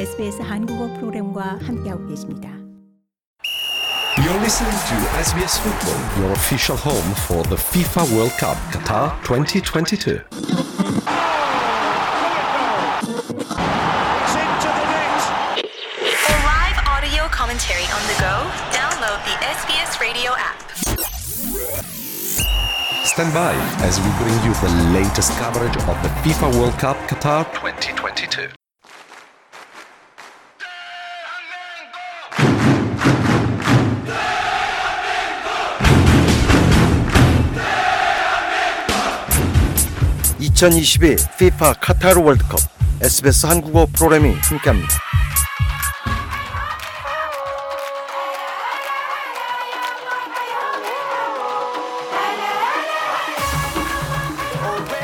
SBS 한국어 프로그램과 함께하고 계십니다. You're listening to SBS Football, your official home for the FIFA World Cup Qatar 2022. For live audio commentary on the go, download the SBS Radio app. Stand by as we bring you the latest coverage of the FIFA World Cup Qatar 2022. (2022) FIFA 카타르 월드컵 SBS 한국어 프로그램이 함께합니다.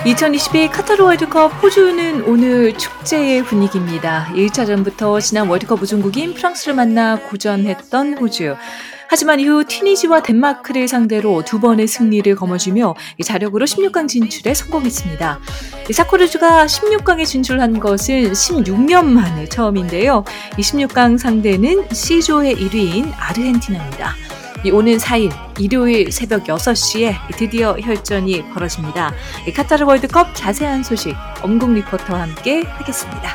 2022 카타르 월드컵 호주는 오늘 축제의 분위기입니다. 1차전부터 지난 월드컵 우승국인 프랑스를 만나 고전했던 호주. 하지만 이후 튀니지와 덴마크를 상대로 두 번의 승리를 거머쥐며 자력으로 16강 진출에 성공했습니다. 사코르주가 16강에 진출한 것은 16년 만에 처음인데요. 이 16강 상대는 C조의 1위인 아르헨티나입니다. 이 오는 4일 일요일 새벽 6시에 드디어 혈전이 벌어집니다. 카타르 월드컵 자세한 소식 엄국 리포터와 함께 하겠습니다.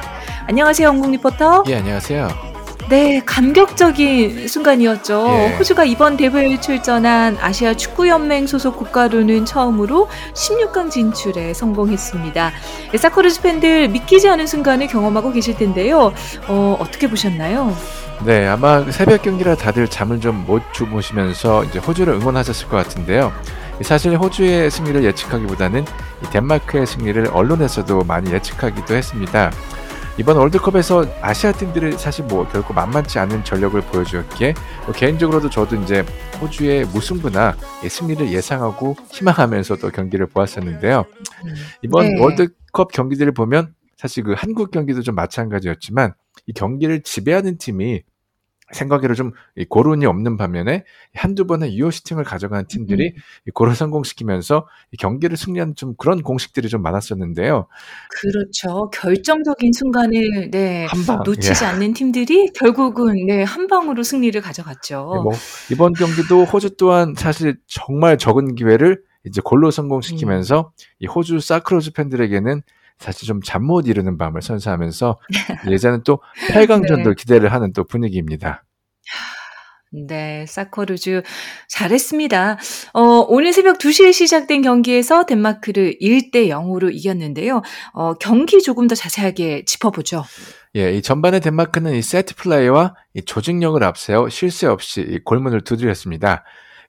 안녕하세요, 엄국 리포터. 예, 안녕하세요. 네, 감격적인 순간이었죠. 예. 호주가 이번 대회에 출전한 아시아 축구연맹 소속 국가로는 처음으로 16강 진출에 성공했습니다. 사코르즈 팬들 믿기지 않은 순간을 경험하고 계실 텐데요. 어, 어떻게 보셨나요? 네, 아마 새벽 경기라 다들 잠을 좀 못 주무시면서 이제 호주를 응원하셨을 것 같은데요. 사실 호주의 승리를 예측하기보다는 이 덴마크의 승리를 언론에서도 많이 예측하기도 했습니다. 이번 월드컵에서 아시아 팀들이 사실 뭐 결코 만만치 않은 전력을 보여주었기에 뭐 개인적으로도 저도 이제 호주의 무승부나 이 승리를 예상하고 희망하면서 또 경기를 보았었는데요. 이번 네. 월드컵 경기들을 보면 사실 그 한국 경기도 좀 마찬가지였지만 이 경기를 지배하는 팀이 생각외로 좀이 고른이 없는 반면에 한두 번의 유효 슈팅을 가져가는 팀들이 이 골을 성공시키면서 이 경기를 승리하는 좀 그런 공식들이 좀 많았었는데요. 그렇죠. 결정적인 순간을 네. 놓치지 예. 않는 팀들이 결국은 네, 한 방으로 승리를 가져갔죠. 네, 뭐 이번 경기도 호주 또한 사실 정말 적은 기회를 이제 골로 성공시키면서 이 호주 사크로즈 팬들에게는 사실 좀 잠 못 이루는 밤을 선사하면서 예전엔 또 8강전도 네. 기대를 하는 또 분위기입니다. 네, 사커르주 잘했습니다. 어, 오늘 새벽 2시에 시작된 경기에서 덴마크를 1대 0으로 이겼는데요. 어, 경기 조금 더 자세하게 짚어보죠. 예, 이 전반에 덴마크는 이 세트 플레이와 이 조직력을 앞세워 실수 없이 이 골문을 두드렸습니다.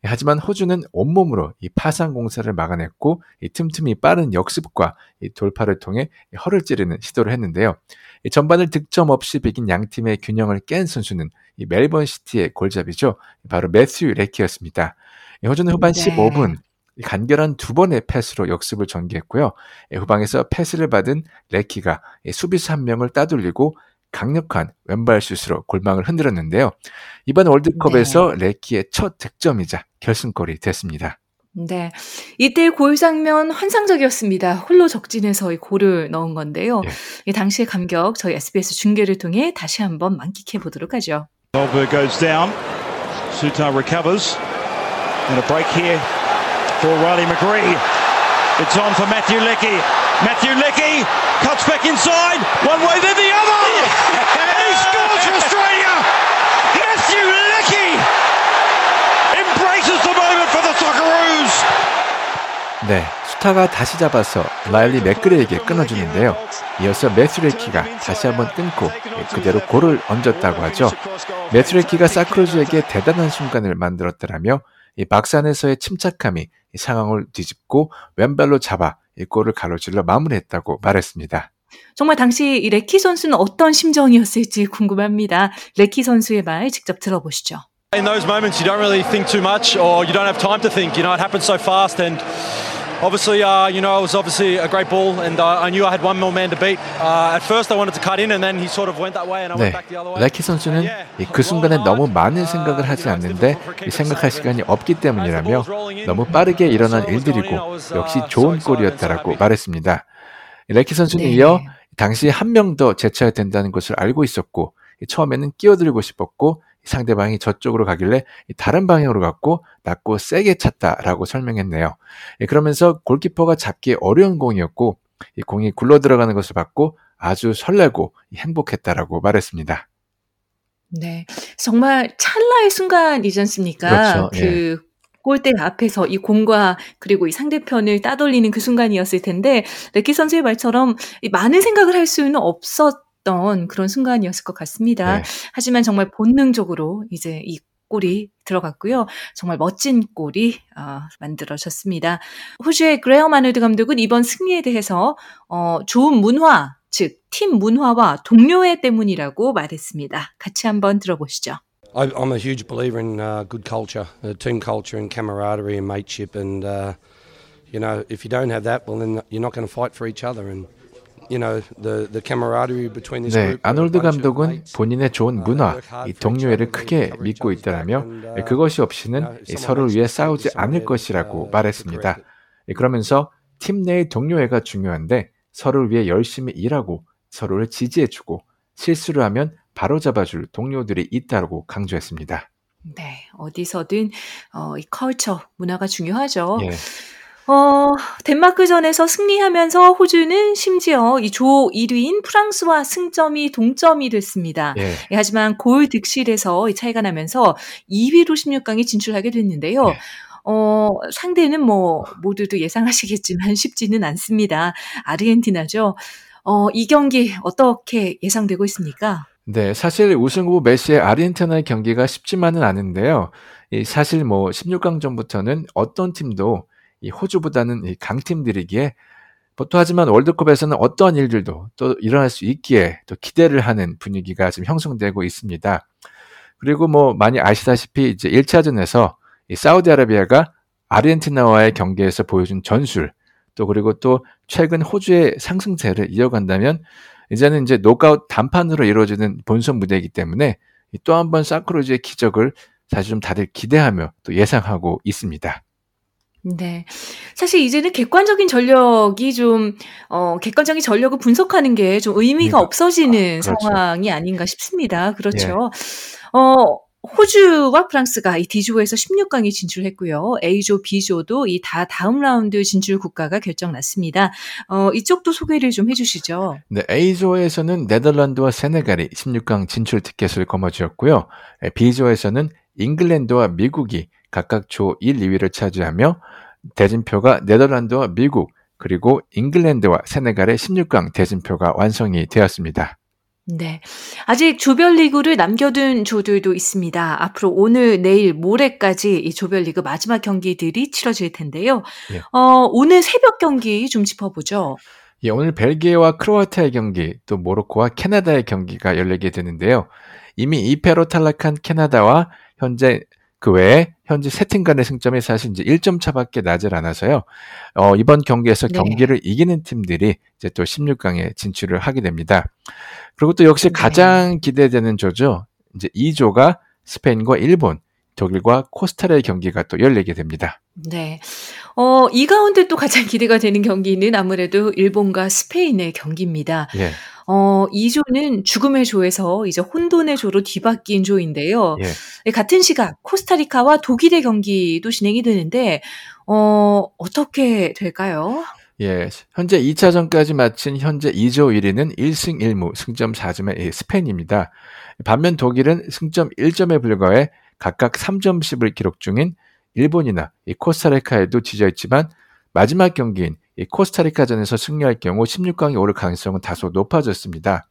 예, 하지만 호주는 온몸으로 이 파상 공사를 막아냈고 이 틈틈이 빠른 역습과 이 돌파를 통해 이 허를 찌르는 시도를 했는데요. 이 전반을 득점 없이 비긴 양 팀의 균형을 깬 선수는 이 멜번 시티의 골잡이죠. 바로 매튜 레키였습니다. 이 호주는 후반 네. 15분 이 간결한 두 번의 패스로 역습을 전개했고요. 예, 후방에서 패스를 받은 레키가 이 수비수 한 명을 따돌리고 강력한 왼발 슛으로 골망을 흔들었는데요. 이번 월드컵에서 레키의 첫 득점이자 결승골이 됐습니다. 네. 이때 골 장면 환상적이었습니다. 홀로 적진에서 이 골을 넣은 건데요. 예. 이 당시의 감격 저희 SBS 중계를 통해 다시 한번 만끽해 보도록 하죠. Goldberg goes down. Sutar recovers. And a break here for Riley McGree. It's on for Matthew Leckie. Matthew Leckie cuts back inside. One way, then the other. And he scores for Australia. Matthew Leckie embraces the moment for the Socceroos. 네, 수타가 다시 잡아서 라일리 맥그레에게 끊어주는데요. 이어서 매튜 레키가 다시 한번 끊고 그대로 골을 얹었다고 하죠. 매튜 레키가 사크로즈에게 대단한 순간을 만들었더라며 이 박산에서의 침착함이 이 상황을 뒤집고 왼발로 잡아 이 골을 가로질러 마무리했다고 말했습니다. 정말 당시 이 레키 선수는 어떤 심정이었을지 궁금합니다. 레키 선수의 말 직접 들어보시죠. In those moments, you don't really think too much, or you don't have time to think. You know, it happens so fast, and obviously, uh, you know, it was obviously a great ball, and uh, I knew I had one more man to beat. Uh, at first, I wanted to cut in, and then he sort of went that way, and I 네, went back the other way. 레키 선수는 이그 순간에 너무 많은 생각을 하지 않는데 이 생각할 시간이 없기 때문이라며 너무 빠르게 일어난 일들이고 역시 좋은 골이었다라고 말했습니다. 레키 선수는 네. 이어 당시 한 명 더 제쳐야 된다는 것을 알고 있었고 처음에는 끼어들고 싶었고 상대방이 저쪽으로 가길래 다른 방향으로 갔고 낮고 세게 찼다라고 설명했네요. 예, 그러면서 골키퍼가 잡기 어려운 공이었고 이 공이 굴러 들어가는 것을 봤고 아주 설레고 행복했다라고 말했습니다. 네. 정말 찰나의 순간이지 않습니까? 그렇죠. 그 예. 골대 앞에서 이 공과 그리고 이 상대편을 따돌리는 그 순간이었을 텐데 레키 선수의 말처럼 이 많은 생각을 할 수는 없었 던 그런 순간이었을 것 같습니다. 네. 하지만 정말 본능적으로 이제 이 골이 들어갔고요. 정말 멋진 골이 어, 만들어졌습니다. 호주의 그레어 마누드 감독은 이번 승리에 대해서 어, 좋은 문화, 즉 팀 문화와 동료애 때문이라고 말했습니다. 같이 한번 들어보시죠. I, I'm a huge believer in uh, good culture, uh, team culture, and camaraderie and mateship. And uh, you know, if you don't have that, well, then you're not going to fight for each other. And you know, the the camaraderie between this 네, 아놀드 감독은. 본인의 좋은 Uh, 문화, 이 동료애를 크게 믿고 있다라며 uh, 그것이 없이는 서로를 위해 싸우지 않을 것이라고 uh, 말했습니다. 예, 그러면서 팀 내의 동료애가 중요한데 서로를 위해 열심히 일하고 서로를 지지해주고 실수를 하면 바로잡아줄 동료들이 있다고 강조했습니다. 네, 어디서든 어, 이 컬처 문화가 중요하죠. 예. 어, 덴마크전에서 승리하면서 호주는 심지어 이 조 1위인 프랑스와 승점이 동점이 됐습니다. 예. 예, 하지만 골 득실에서 이 차이가 나면서 2위로 16강에 진출하게 됐는데요. 네. 어, 상대는 뭐 모두도 예상하시겠지만 쉽지는 않습니다. 아르헨티나죠. 어, 이 경기 어떻게 예상되고 있습니까? 네, 사실 우승 후보 메시의 아르헨티나의 경기가 쉽지만은 않은데요. 이 사실 뭐 16강 전부터는 어떤 팀도 이 호주보다는 이 강팀들이기에 또 하지만 월드컵에서는 어떠한 일들도 또 일어날 수 있기에 또 기대를 하는 분위기가 지금 형성되고 있습니다. 그리고 뭐 많이 아시다시피 이제 1차전에서 이 사우디아라비아가 아르헨티나와의 경기에서 보여준 전술 또 그리고 또 최근 호주의 상승세를 이어간다면 이제는 이제 노크아웃 단판으로 이루어지는 본선 무대이기 때문에 또 한 번 사크로즈의 기적을 사실 좀 다들 기대하며 또 예상하고 있습니다. 네. 사실 이제는 객관적인 전력이 좀, 어, 객관적인 전력을 분석하는 게 좀 의미가 음, 없어지는 그렇죠. 상황이 아닌가 싶습니다. 그렇죠. 어, 호주와 프랑스가 이 D조에서 16강에 진출했고요. A조, B조도 이 다 다음 라운드 진출 국가가 결정났습니다. 어, 이쪽도 소개를 좀 해주시죠. 네, A조에서는 네덜란드와 세네갈이 16강 진출 티켓을 거머쥐었고요. 에, B조에서는 잉글랜드와 미국이 각각 조 1, 2위를 차지하며 대진표가 네덜란드와 미국 그리고 잉글랜드와 세네갈의 16강 대진표가 완성이 되었습니다. 네. 아직 조별리그를 남겨둔 조들도 있습니다. 앞으로 오늘, 내일, 모레까지 이 조별리그 마지막 경기들이 치러질 텐데요. 예. 어, 오늘 새벽 경기 좀 짚어보죠. 예, 오늘 벨기에와 크로아티아의 경기, 또 모로코와 캐나다의 경기가 열리게 되는데요. 이미 2패로 탈락한 캐나다와 현재 그 외에 현재 세팀 간의 승점이 사실 이제 1점 차밖에 나질 않아서요. 어, 이번 경기에서 네. 경기를 이기는 팀들이 이제 또 16강에 진출을 하게 됩니다. 그리고 또 역시 네. 가장 기대되는 조죠. 이제 2조가 스페인과 일본, 독일과 코스타리아의 경기가 또 열리게 됩니다. 네. 어, 이 가운데 또 가장 기대가 되는 경기는 아무래도 일본과 스페인의 경기입니다. 예. 어, 이 조는 죽음의 조에서 이제 혼돈의 조로 뒤바뀐 조인데요. 예. 네, 같은 시각 코스타리카와 독일의 경기도 진행이 되는데 어, 어떻게 될까요? 예, 현재 2차전까지 마친 현재 2조 1위는 1승 1무, 승점 4점의 스페인입니다. 반면 독일은 승점 1점에 불과해 각각 3점씩을 기록 중인 일본이나 이 코스타리카에도 지져 있지만 마지막 경기인 이 코스타리카전에서 승리할 경우 16강에 오를 가능성은 다소 높아졌습니다.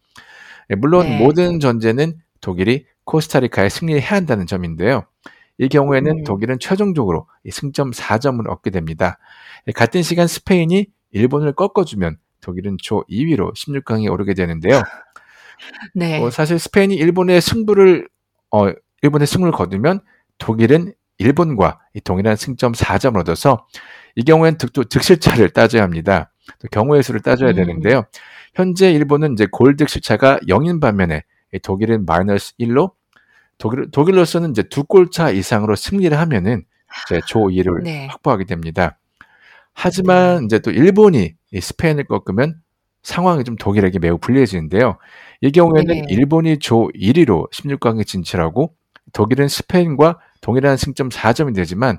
예, 물론 네. 모든 전제는 독일이 코스타리카에 승리해야 한다는 점인데요. 이 경우에는 음. 독일은 최종적으로 이 승점 4점을 얻게 됩니다. 예, 같은 시간 스페인이 일본을 꺾어주면 독일은 조 2위로 16강에 오르게 되는데요. 네. 어, 사실 스페인이 일본의 승부를 어, 일본의 승을 거두면 독일은 일본과 이 동일한 승점 4점을 얻어서 이 경우엔 득, 또 득실차를 따져야 합니다. 또 경우의 수를 따져야 음. 되는데요. 현재 일본은 이제 골 득실차가 0인 반면에 이 독일은 마이너스 1로 독일, 독일로서는 이제 두 골차 이상으로 승리를 하면은 이제 조 2를 네. 확보하게 됩니다. 하지만 이제 또 일본이 이 스페인을 꺾으면 상황이 좀 독일에게 매우 불리해지는데요. 이 경우에는 네. 일본이 조 1위로 16강에 진출하고 독일은 스페인과 동일한 승점 4점이 되지만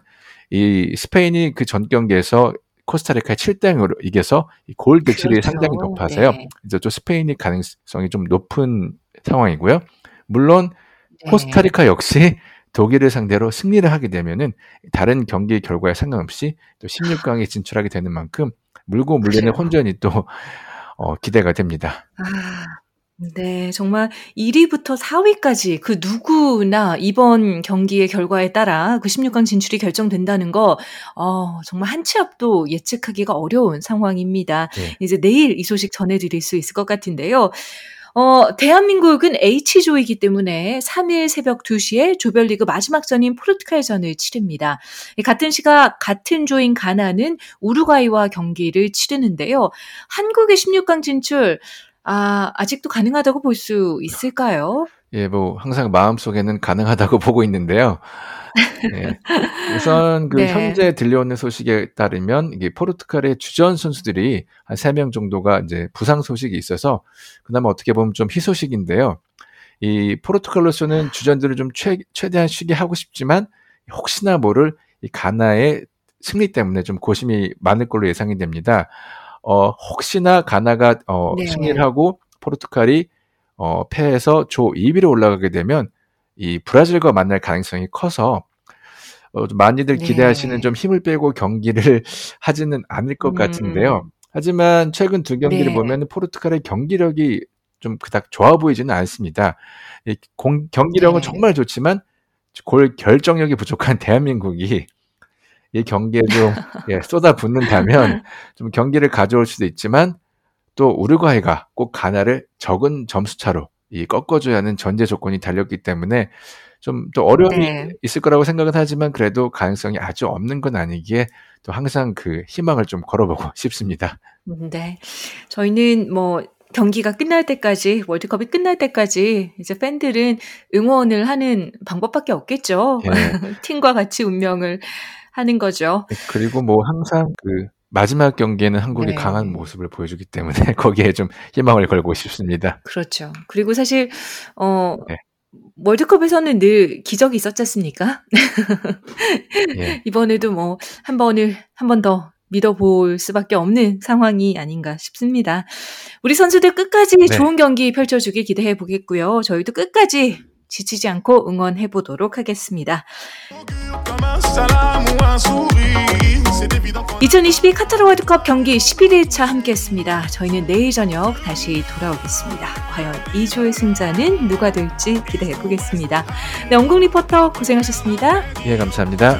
이 스페인이 그 전 경기에서 코스타리카 7대 0으로 이겨서 골 득실이 그렇죠. 상당히 높아서요. 네. 이제 또 스페인이 가능성이 좀 높은 상황이고요. 물론 네. 코스타리카 역시 독일을 상대로 승리를 하게 되면은 다른 경기 결과에 상관없이 또 16강에 진출하게 되는 만큼 물고 물리는 그래요. 혼전이 또 어, 기대가 됩니다. 아, 네, 정말 1위부터 4위까지 그 누구나 이번 경기의 결과에 따라 그 16강 진출이 결정된다는 거, 어, 정말 한 치 앞도 예측하기가 어려운 상황입니다. 네. 이제 내일 이 소식 전해드릴 수 있을 것 같은데요. 어, 대한민국은 H조이기 때문에 3일 새벽 2시에 조별리그 마지막 전인 포르투갈전을 치릅니다. 같은 시각 같은 조인 가나는 우루과이와 경기를 치르는데요. 한국의 16강 진출 아, 아직도 가능하다고 볼 수 있을까요? 예, 뭐 항상 마음속에는 가능하다고 보고 있는데요. 예. 우선 그 네. 현재 들려오는 소식에 따르면 이게 포르투갈의 주전 선수들이 한 3명 정도가 이제 부상 소식이 있어서 그나마 어떻게 보면 좀 희소식인데요. 이 포르투갈로서는 주전들을 좀 최, 최대한 쉬게 하고 싶지만 혹시나 모를 이 가나의 승리 때문에 좀 고심이 많을 걸로 예상이 됩니다. 어, 혹시나 가나가 어, 네. 승리를 하고 포르투갈이 어, 패해서 조 2위로 올라가게 되면 이 브라질과 만날 가능성이 커서 어, 좀 많이들 네. 기대하시는 좀 힘을 빼고 경기를 하지는 않을 것 음. 같은데요. 하지만 최근 두 경기를 네. 보면 포르투갈의 경기력이 좀 그닥 좋아 보이지는 않습니다. 이 공- 경기력은 네. 정말 좋지만 골 결정력이 부족한 대한민국이 이 경기에 좀 예, 쏟아붓는다면 좀 경기를 가져올 수도 있지만 또 우루과이가 꼭 가나를 적은 점수 차로 이 꺾어줘야 하는 전제 조건이 달렸기 때문에 좀또 어려움이 네. 있을 거라고 생각은 하지만 그래도 가능성이 아주 없는 건 아니기에 또 항상 그 희망을 좀 걸어보고 싶습니다. 음, 네. 저희는 뭐 경기가 끝날 때까지 월드컵이 끝날 때까지 이제 팬들은 응원을 하는 방법밖에 없겠죠. 예. 팀과 같이 운명을 하는 거죠. 그리고 뭐 항상 그 마지막 경기에는 한국이 네. 강한 모습을 보여주기 때문에 거기에 좀 희망을 걸고 싶습니다. 그렇죠. 그리고 사실 어 네. 월드컵에서는 늘 기적이 있었지 않습니까? 예. 이번에도 뭐 한 번을 한 번 더 믿어볼 수밖에 없는 상황이 아닌가 싶습니다. 우리 선수들 끝까지 네. 좋은 경기 펼쳐주길 기대해 보겠고요. 저희도 끝까지 지치지 않고 응원해 보도록 하겠습니다. 2022 카타르 월드컵 경기 11일차 함께했습니다. 저희는 내일 저녁 다시 돌아오겠습니다. 과연 2조의 승자는 누가 될지 기대해 보겠습니다. 네, 원국 리포터 고생하셨습니다. 예, 감사합니다.